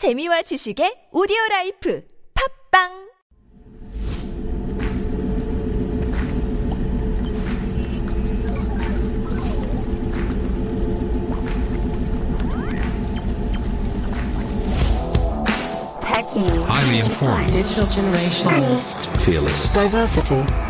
재미와 지식의 오디오 라이프 팝빵 Techy. Highly informed. Digital generation. Fearless. Diversity.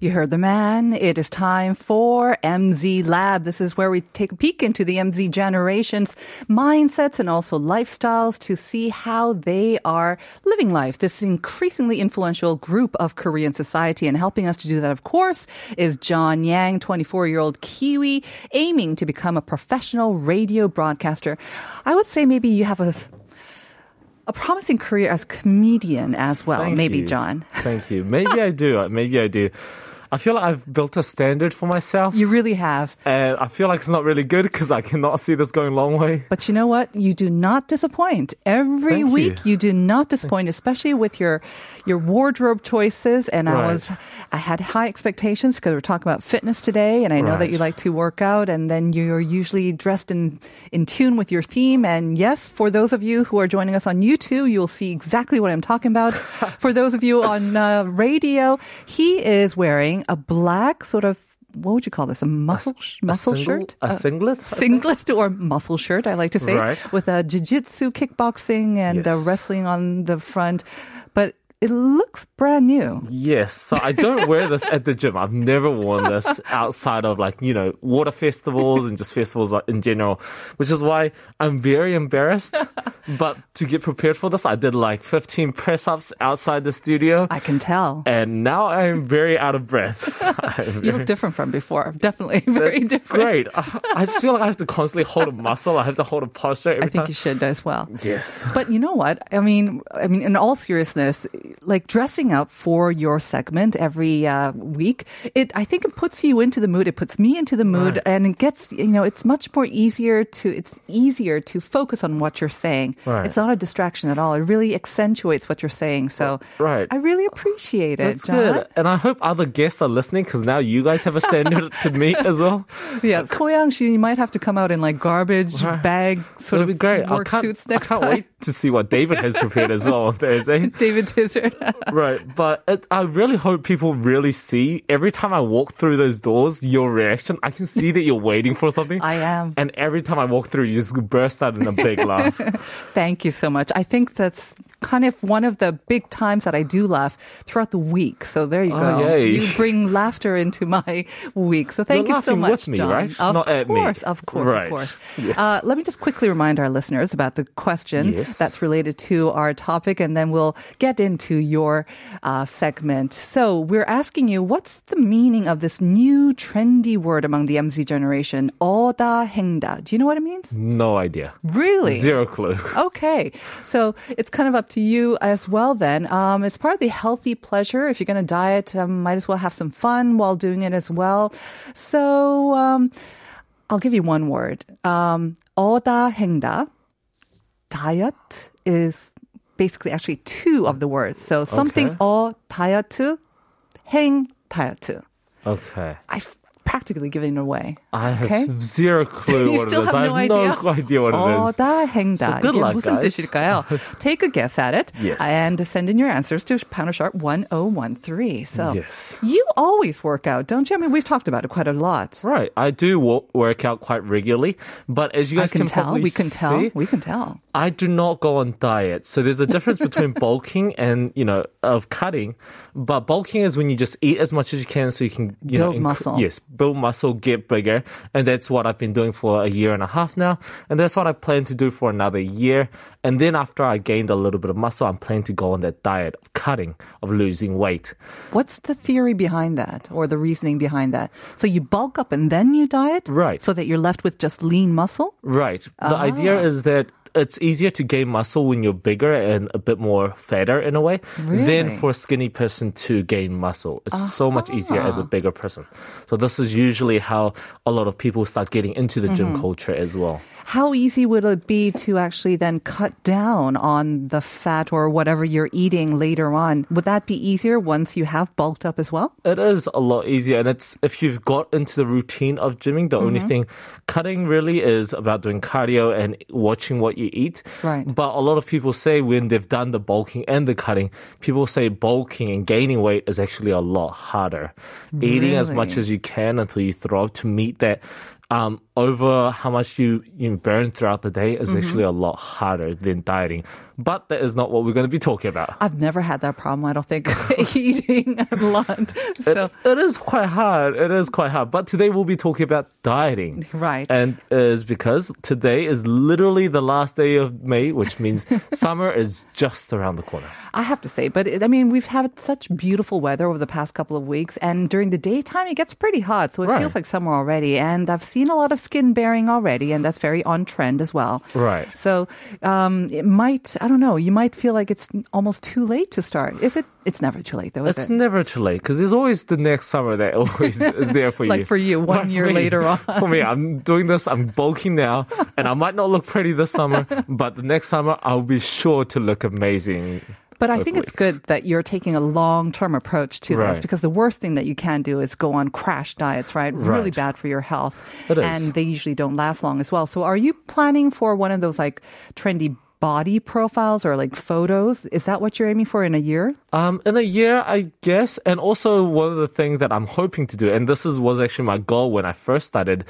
You heard the man. It is time for MZ Lab. This is where we take a peek into the MZ generations mindsets and also lifestyles to see how they are living life. This increasingly influential group of Korean society and helping us to do that, of course, is John Yang, 24 year old Kiwi, aiming to become a professional radio broadcaster. I would say maybe you have a a promising career as comedian as well. Thank maybe you. John. Thank you. Maybe I do. Maybe I do. I feel like I've built a standard for myself. You really have. and I feel like it's not really good because I cannot see this going long way. But you know what? You do not disappoint. Every Thank week you. you. do not disappoint, especially with your your wardrobe choices. And I was I had high expectations because we're talking about fitness today, and I know that you like to work out, and then you're usually dressed in in tune with your theme. And yes, for those of you who are joining us on YouTube, you'll see exactly what I'm talking about. for those of you on uh, radio, he is wearing a black sort of what would you call this? A muscle A muscle single- shirt? A Uh, singlet? singlet or muscle shirt, I like to say, Right. with a jiu-jitsu, kickboxing, and uh, Yes. wrestling on the front. It looks brand new. Yes. So I don't wear this at the gym. I've never worn this outside of like, you know, water festivals and just festivals in general, which is why I'm very embarrassed. but to get prepared for this, I did like 15 press ups outside the studio. I can tell. and now I'm very out of breath. So You look different from before. Definitely very different. Great. I, just feel like I have to constantly hold a muscle. I have to hold a posture every I think time. you should as well. Yes. But you know what? I mean, I mean, in all seriousness, like dressing up for your segment every uh, week, it I think it puts you into the mood. It puts me into the mood, Right. and it gets you know, it's much more easier to it's easier to focus on what you're saying. Right. It's not a distraction at all. It really accentuates what you're saying. So Right. I really appreciate it, That's John. good. And I hope other guests are listening because now you guys have a standard to meet as well. Yeah, Soyang, she you might have to come out in like garbage Right. bag sort It'll of be great. I work can't, suits I can't time. wait to see what David has prepared as well on Thursday. David Right, but it, I really hope people really see every time I walk through those doors, your reaction. I can see that you're waiting for something. I am. And every time I walk through, you just burst out in a big laugh. Thank you so much. I think that's kind of one of the big times that I do laugh throughout the week. So there you Oh, go. yay. You bring laughter into my week. So thank You're you so laughing much, with me, John. right? Of Not at me. course, of course, Right. of course. Yes. Uh, let me just quickly remind our listeners about the question Yes. that's related to our topic, and then we'll get into your uh, segment. So we're asking you, what's the meaning of this new trendy word among the MZ generation? 어다 행다. Do you know what it means? No idea. Really? Zero clue. Okay. So it's kind of up to you as well then. Um, it's part of the healthy pleasure. If you're going to diet, um, might as well have some fun while doing it as well. So, um, I'll give you one word. Um, 어다 행다. Diet is basically actually two of the words. So something Okay. 어 다이어트, 행 다이어트. Okay. I've practically given it away. I have Okay. zero clue you what still it is. have I no have idea. no idea what it is. 어다 행다. So good 이게 luck, 무슨 guys. 뜻일까요? Take a guess at it. Yes. And send in your answers to Pounder Sharp 1013. So Yes. you always work out, don't you? I mean, we've talked about it quite a lot. Right. I do wo- work out quite regularly, but as you I guys can tell. probably We can tell. see, We can tell. I do not go on diet. So there's a difference between bulking and, you know, of cutting. But bulking is when you just eat as much as you can so you can, you Build know, muscle. Yes, build muscle, get bigger. And that's what I've been doing for a year and a half now. And that's what I plan to do for another year. And then after I gained a little bit of muscle, I'm planning to go on that diet of cutting, of losing weight. What's the theory behind that or the reasoning behind that? So you bulk up and then you diet? Right. So that you're left with just lean muscle? Right. The idea ah. is that it's easier to gain muscle when you're bigger and a bit more fatter in a way Really? than for a skinny person to gain muscle. It's so much easier as a bigger person. So this is usually how a lot of people start getting into the gym culture as well. How easy would it be to actually then cut down on the fat or whatever you're eating later on? Would that be easier once you have bulked up as well? It is a lot easier, and it's if you've got into the routine of gymming. The only Mm-hmm. thing cutting really is about doing cardio and watching what you eat. Right. But a lot of people say when they've done the bulking and the cutting, people say bulking and gaining weight is actually a lot harder. Eating as much as you can until you throw up to meet that. Um, over how much you, you burn throughout the day is Mm-hmm. actually a lot harder than dieting. But that is not what we're going to be talking about. I've never had that problem, I don't think, eating a lot. So, it is quite hard. It is quite hard. But today we'll be talking about dieting. Right. And is because today is literally the last day of May, which means summer is just around the corner. I have to say, but it, I mean, we've had such beautiful weather over the past couple of weeks, and during the daytime, it gets pretty hot. So it Right. feels like summer already. And I've seen a lot of skin bearing already, and that's very on trend as well. Right. So um, it might, I don't know, you might feel like it's almost too late to start. Is it? It's never too late, though, is It's it? never too late because there's always the next summer that always is there for you. Like for you, one But year me- later on. For me, I'm doing this, I'm bulking now, and I might not look pretty this summer, but the next summer I'll be sure to look amazing. But I think it's good that you're taking a long term approach to this because the worst thing that you can do is go on crash diets, right? Really bad for your health. It is. And they usually don't last long as well. So are you planning for one of those like trendy body profiles or like photos? Is that what you're aiming for in a year? Um, in a year, I guess, and also one of the things that I'm hoping to do, and this is was actually my goal when I first started,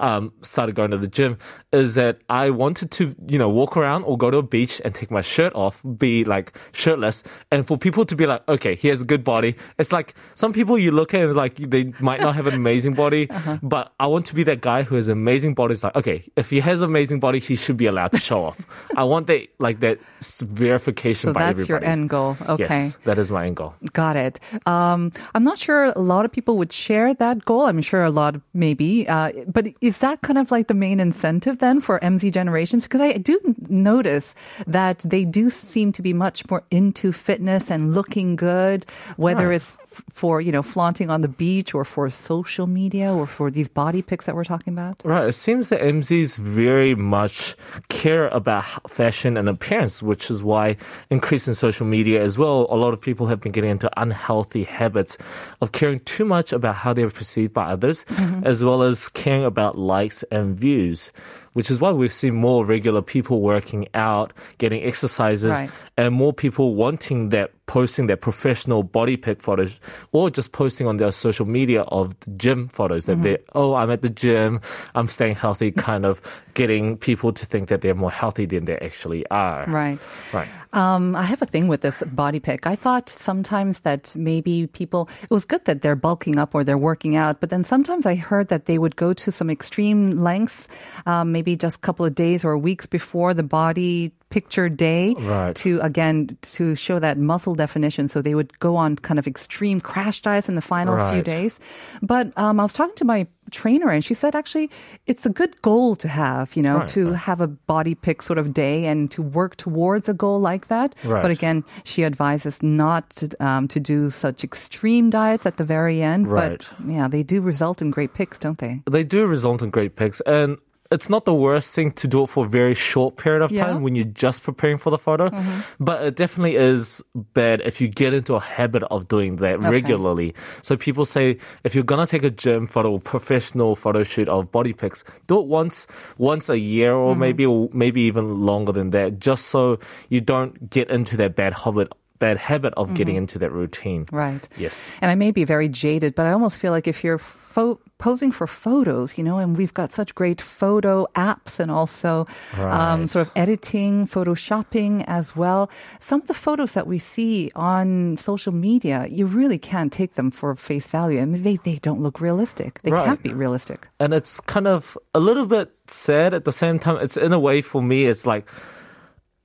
um, started going to the gym, is that I wanted to, you know, walk around or go to a beach and take my shirt off, be like shirtless, and for people to be like, okay, he has a good body. It's like some people you look at and like they might not have an amazing body, but I want to be that guy who has amazing body. It's like, okay, if he has amazing body, he should be allowed to show off. I want that like that verification So by that's your end goal. Okay. Yes, that is my end goal. Got it. Um, I'm not sure a lot of people would share that goal. I'm sure a lot, maybe. Uh, but is that kind of like the main incentive then for MZ generations? Because I do notice that they do seem to be much more into fitness and looking good, whether Right. it's f- for, you know, flaunting on the beach or for social media or for these body pics that we're talking about. Right. It seems that MZs very much care about h- fashion and appearance, which is why increase in social media as well. A lot of people have been getting into unhealthy habits of caring too much about how they're perceived by others, mm-hmm. as well as caring about likes and views. Which is why we've seen more regular people working out, getting exercises, Right. and more people wanting that, posting their professional body pic photos, or just posting on their social media of the gym photos that they're, oh, I'm at the gym, I'm staying healthy, kind of getting people to think that they're more healthy than they actually are. Right. Right. Um, I have a thing with this body pic. I thought sometimes that maybe people, it was good that they're bulking up or they're working out, but then sometimes I heard that they would go to some extreme lengths, um, maybe just a couple of days or weeks before the body picture day Right. to again to show that muscle definition so they would go on kind of extreme crash diets in the final few days but um, i was talking to my trainer and she said actually it's a good goal to have you know Right, to right. have a body pic sort of day and to work towards a goal like that. Right. But again, she advises not to, um, to do such extreme diets at the very end. Right. But yeah, they do result in great pics, don't they? they do result in great pics and it's not the worst thing to do it for a very short period of Yeah. time when you're just preparing for the photo mm-hmm. but it definitely is bad if you get into a habit of doing that regularly. So people say if you're gonna take a gym photo or professional photo shoot of body pics do it once once a year or mm-hmm. maybe or maybe even longer than that just so you don't get into that bad habit bad habit of getting into that routine Right. yes And I may be very jaded, but I almost feel like if you're fo- posing for photos, you know, and we've got such great photo apps and also um, sort of editing, photoshopping as well. Some of the photos that we see on social media, you really can't take them for face value. I mean, they, they don't look realistic. They Right. can't be realistic. and it's kind of a little bit sad at the same time. It's in a way for me, it's like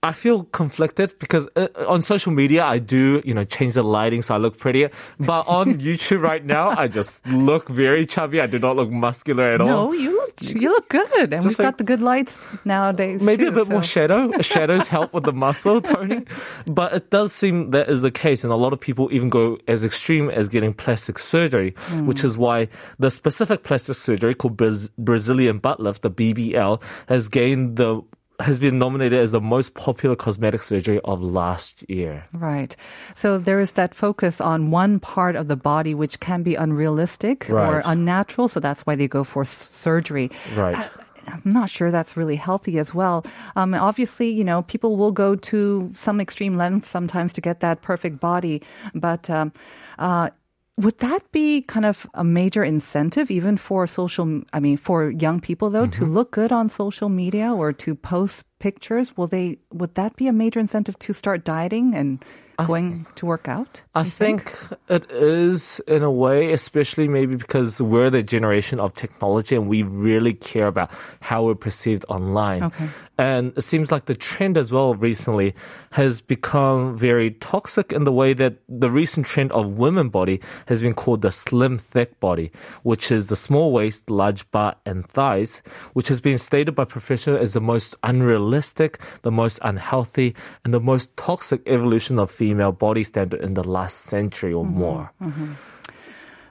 I feel conflicted because uh, on social media I do, you know, change the lighting so I look prettier. But on YouTube right now, I just look very chubby. I do not look muscular at all. No, you look you look good, and we've like- got the good lights nowadays. Maybe too, a bit more shadow. Shadows help with the muscle toning. But it does seem that is the case. And a lot of people even go as extreme as getting plastic surgery, which is why the specific plastic surgery called Braz- Brazilian butt lift, the BBL, has gained the has been nominated as the most popular cosmetic surgery of last year. Right. So there is that focus on one part of the body which can be unrealistic or unnatural. So that's why they go for s- surgery. Right. I'm not sure that's really healthy as well. Um, obviously, you know, people will go to some extreme lengths sometimes to get that perfect body, but um, uh, would that be kind of a major incentive even for social? I mean, for young people though, to mm-hmm. look good on social media or to post pictures? Will they? Would that be a major incentive to start dieting and going to work out? I you think it is in a way, especially maybe because we're the generation of technology and we really care about how we're perceived online. Okay. And it seems like the trend as well recently has become very toxic in the way that the recent trend of women body has been called the slim thick body, which is the small waist, large butt and thighs, which has been stated by professionals as the most unrealistic, the most unhealthy, and the most toxic evolution of female body standard in the last century or mm-hmm. more. Mm-hmm.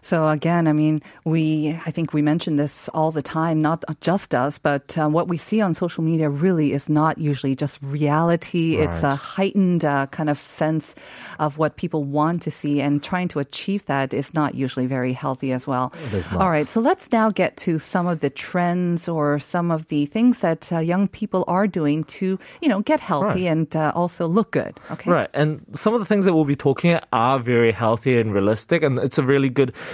So again, I mean, we, I think we mention this all the time, not just us, but uh, what we see on social media really is not usually just reality. It's a heightened uh, kind of sense of what people want to see and trying to achieve that is not usually very healthy as well. is not. All right. So let's now get to some of the trends or some of the things that uh, young people are doing to, you know, get healthy and uh, also look good. Okay. Right. And some of the things that we'll be talking at are very healthy and realistic. And it's a really good,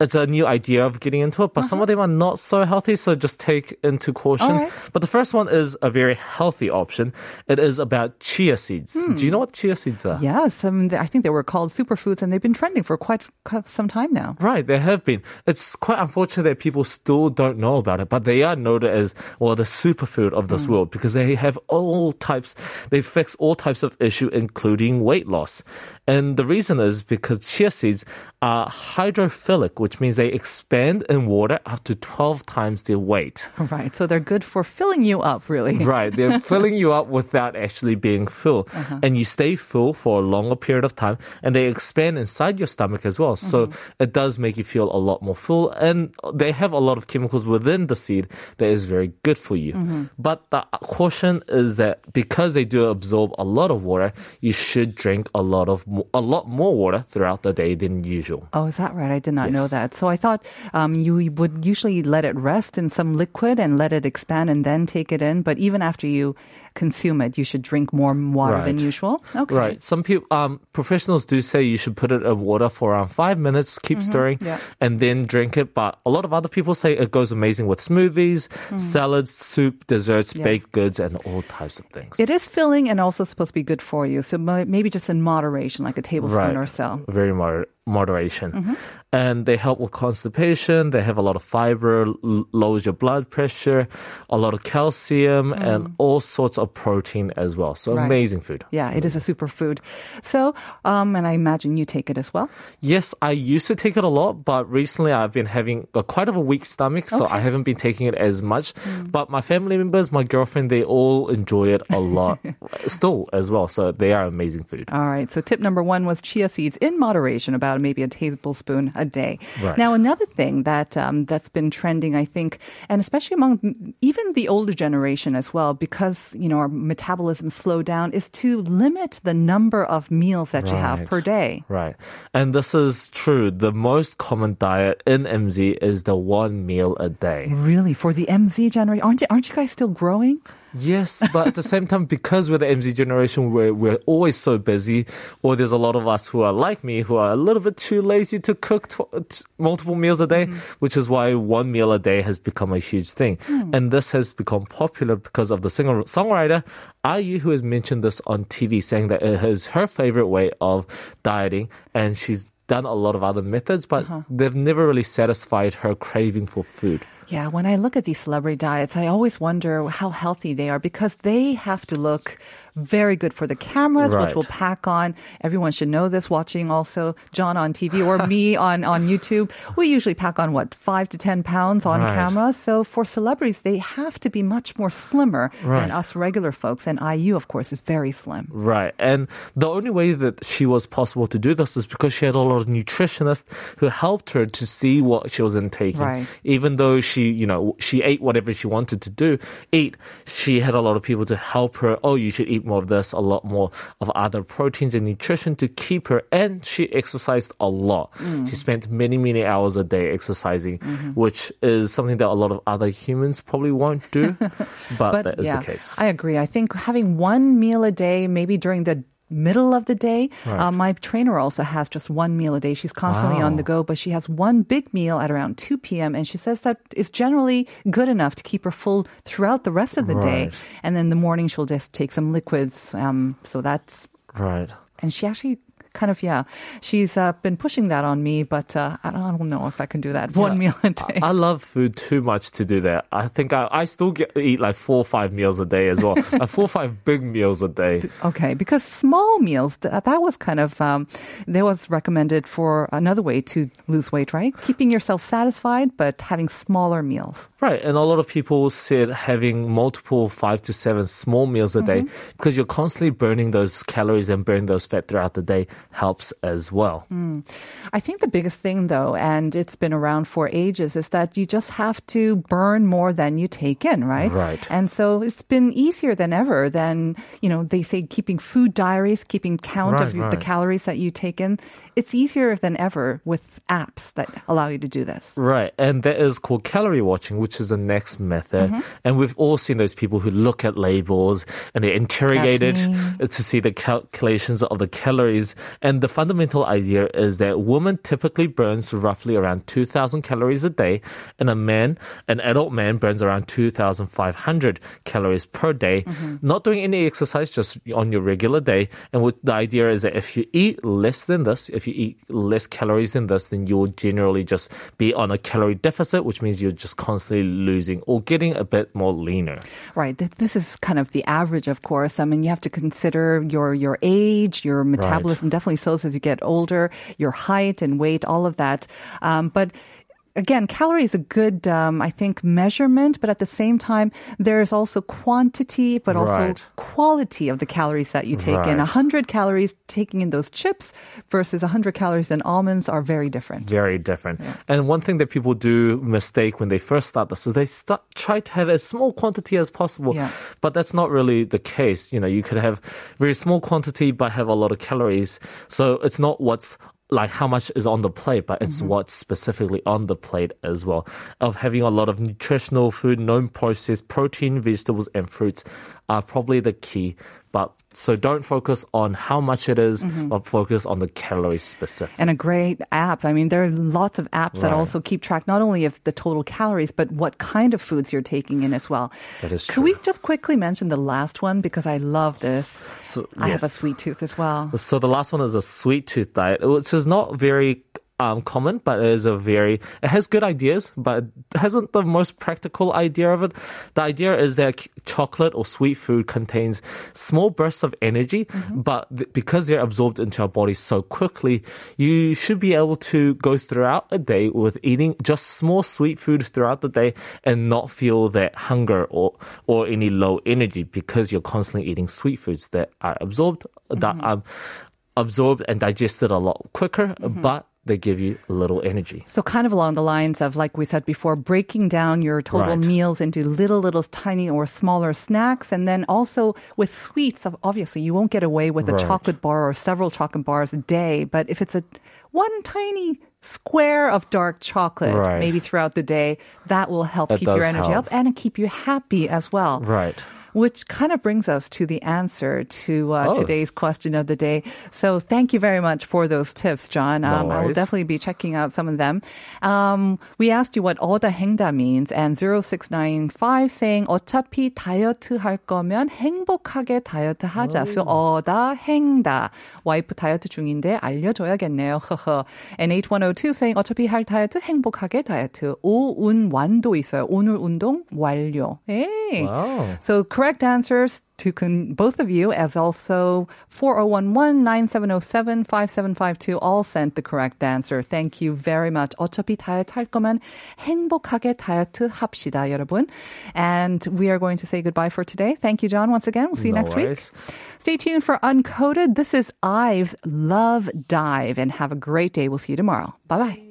it's a new idea of getting into it. But some of them are not so healthy. So just take into caution. Uh-huh. Right. But the first one is a very healthy option. It is about chia seeds. Hmm. Do you know what chia seeds are? Yes. I, mean, I think they were called superfoods and they've been trending for quite, some time now. Right, they have been. It's quite unfortunate that people still don't know about it, but they are noted as, well, the superfood of this world because they have all types, they fix all types of issue, including weight loss. And the reason is because chia seeds are hydrophilic, which means they expand in water up to 12 times their weight. Right. So they're good for filling you up, really. Right. They're filling you up without actually being full. Uh-huh. And you stay full for a longer period of time and they expand inside your stomach as well. So mm-hmm. it does make you feel a lot more full. And they have a lot of chemicals within the seed that is very good for you. Mm-hmm. But the caution is that because they do absorb a lot of water, you should drink a lot of a lot more water throughout the day than usual. Oh, is that right? I did not know Yes. That. So I thought um, you would usually let it rest in some liquid and let it expand and then take it in. But even after you consume it, you should drink more water than usual. Okay. Right. Some people, um, professionals do say you should put it in water for around five minutes, keep stirring, Yeah. and then drink it. But a lot of other people say it goes amazing with smoothies, salads, soup, desserts, baked goods, and all types of things. It is filling and also supposed to be good for you. So maybe just in moderation, like a tablespoon or so. Very moder- moderation. Mm-hmm. And they help with constipation. They have a lot of fiber, l- lowers your blood pressure, a lot of calcium, and all sorts of protein as well. So Mm. Right. amazing food. Yeah, it is a superfood. So, um, and I imagine you take it as well. Yes, I used to take it a lot, but recently I've been having a, quite of a weak stomach, so I haven't been taking it as much. But my family members, my girlfriend, they all enjoy it a lot still as well. So they are amazing food. All right. So tip number one was chia seeds in moderation, about maybe a tablespoon a day. Right. Now, another thing that um, that's been trending, I think, and especially among even the older generation as well, because you know our metabolism slow down, is to limit the number of meals that you have per day. Right. And this is true. The most common diet in MZ is the one meal a day. Really, for the MZ generation, aren't you, aren't you guys still growing? Yes, but at the same time, because we're the MZ generation, we're, we're always so busy, or there's a lot of us who are like me, who are a little bit too lazy to cook tw- multiple meals a day, mm-hmm. which is why one meal a day has become a huge thing. Hmm. And this has become popular because of the singer songwriter IU, who has mentioned this on TV, saying that it is her favorite way of dieting, and she's done a lot of other methods, but uh-huh. they've never really satisfied her craving for food. Yeah, when I look at these celebrity diets, I always wonder how healthy they are because they have to look very good for the cameras, Right. which will pack on. Everyone should know this watching also John on TV or me on, on YouTube. We usually pack on what, five to 10 pounds on Right. camera. So for celebrities, they have to be much more slimmer Right. than us regular folks. And IU, of course, is very slim. Right. And the only way that she was possible to do this is because she had a lot of nutritionists who helped her to see what she was intaking. Right. Even though she, you know, she ate whatever she wanted to do, eat, she had a lot of people to help her. Oh, you should eat more of this, a lot more of other proteins and nutrition to keep her. And she exercised a lot. Mm. She spent many, many hours a day exercising, mm-hmm. which is something that a lot of other humans probably won't do. but, that is yeah, the case. I agree. I think having one meal a day, maybe during the middle of the day. Uh, my trainer also has just one meal a day. She's constantly on the go, but she has one big meal at around 2 p.m. And she says that is generally good enough to keep her full throughout the rest of the day. And then in the morning, she'll just take some liquids. Um, so that's right. and she actually kind of yeah she's uh, been pushing that on me but uh, I, don't, I don't know if i can do that one Yeah. meal a day I love food too much to do that. I think I, I still get eat like four or five meals a day as well. like four or five big meals a day. Okay, because small meals, th- that was kind of, um, that was recommended for another way to lose weight, right? Keeping yourself satisfied, but having smaller meals. Right. And a lot of people said having multiple five to seven small meals a day because you're constantly burning those calories and burning those fat throughout the day helps as well. Hmm. I think the biggest thing, though, and it's been around for ages, is that you just have to burn more than you take in, right? Right. And so it's been easier than ever than, you know, they say keeping food diaries, keeping count of Right, the calories that you take in. It's easier than ever with apps that allow you to do this. Right. And that is called calorie watching, which is the next method. Mm-hmm. And we've all seen those people who look at labels and they interrogate That's it to see the calculations of the calories. And the fundamental idea is that woman typically burns roughly around 2,000 calories a day, and a man, an adult man, burns around 2,500 calories per day. Mm-hmm. Not doing any exercise, just on your regular day. And what the idea is that if you eat less than this, if you eat less calories than this, then you'll generally just be on a calorie deficit, which means you're just constantly losing or getting a bit more leaner. Right. This is kind of the average, of course. I mean, you have to consider your your age, your metabolism definitely slows as you get older, your height and weight, all of that. Um, but again, calorie is a good, um, I think, measurement. But at the same time, there's also quantity, but also Right. quality of the calories that you take in. Right. A hundred calories taking in those chips versus a hundred calories in almonds are very different. Very different. And one thing that people do mistake when they first start this is they start try to have as small quantity as possible. Yeah. But that's not really the case. You know, you could have very small quantity but have a lot of calories. So it's not what's like how much is on the plate, but it's mm-hmm. what's specifically on the plate as well. Of having a lot of nutritional food, non-processed protein, vegetables, and fruits are probably the key. But so don't focus on how much it is, mm-hmm. but focus on the calories specific. and a great app. I mean, there are lots of apps that also keep track not only of the total calories, but what kind of foods you're taking in as well. That is Could true. we just quickly mention the last one because I love this? So- I have a sweet tooth as well. So the last one is a sweet tooth diet, which is not very um, common, but it is a very, it has good ideas, but it hasn't the most practical idea of it. The idea is that chocolate or sweet food contains small bursts of energy, but th- because they're absorbed into our body so quickly, you should be able to go throughout a day with eating just small sweet food throughout the day and not feel that hunger or, or any low energy because you're constantly eating sweet foods that are absorbed, that um, absorbed and digested a lot quicker, but they give you a little energy. So kind of along the lines of, like we said before, breaking down your total Right. meals into little, little tiny or smaller snacks. And then also with sweets, obviously you won't get away with a Right. chocolate bar or several chocolate bars a day. But if it's a one tiny square of dark chocolate, Right. maybe throughout the day, that will help That keep your energy help. up and keep you happy as well. Right Which kind of brings us to the answer to uh, Oh. today's question of the day. So thank you very much for those tips, John. No Um, I will worries. definitely be checking out some of them. Um, we asked you what 어다 행다 means, and 0695 saying 어차피 다이어트 할 거면 행복하게 다이어트 하자. So 어다 행다. 와이프 다이어트 중인데 알려줘야겠네요. 허허. and 8102 saying 어차피 할 다이어트 행복하게 다이어트. 오운완도 있어요. 오늘 운동 완료. Hey. Wow. So correct answers to con- both of you, as also 4011 9707 5752 all sent the correct answer. Thank you very much. 어차피 다이어트 할 거면 행복하게 다이어트 합시다, 여러분. And we are going to say goodbye for today. Thank you, John, once again. We'll see you No next worries. week. Stay tuned for Uncoded. This is Ives Love Dive, and have a great day. We'll see you tomorrow. Bye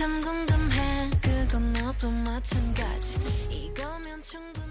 참 궁금해. 그건 너도 마찬가지. 이거면 충분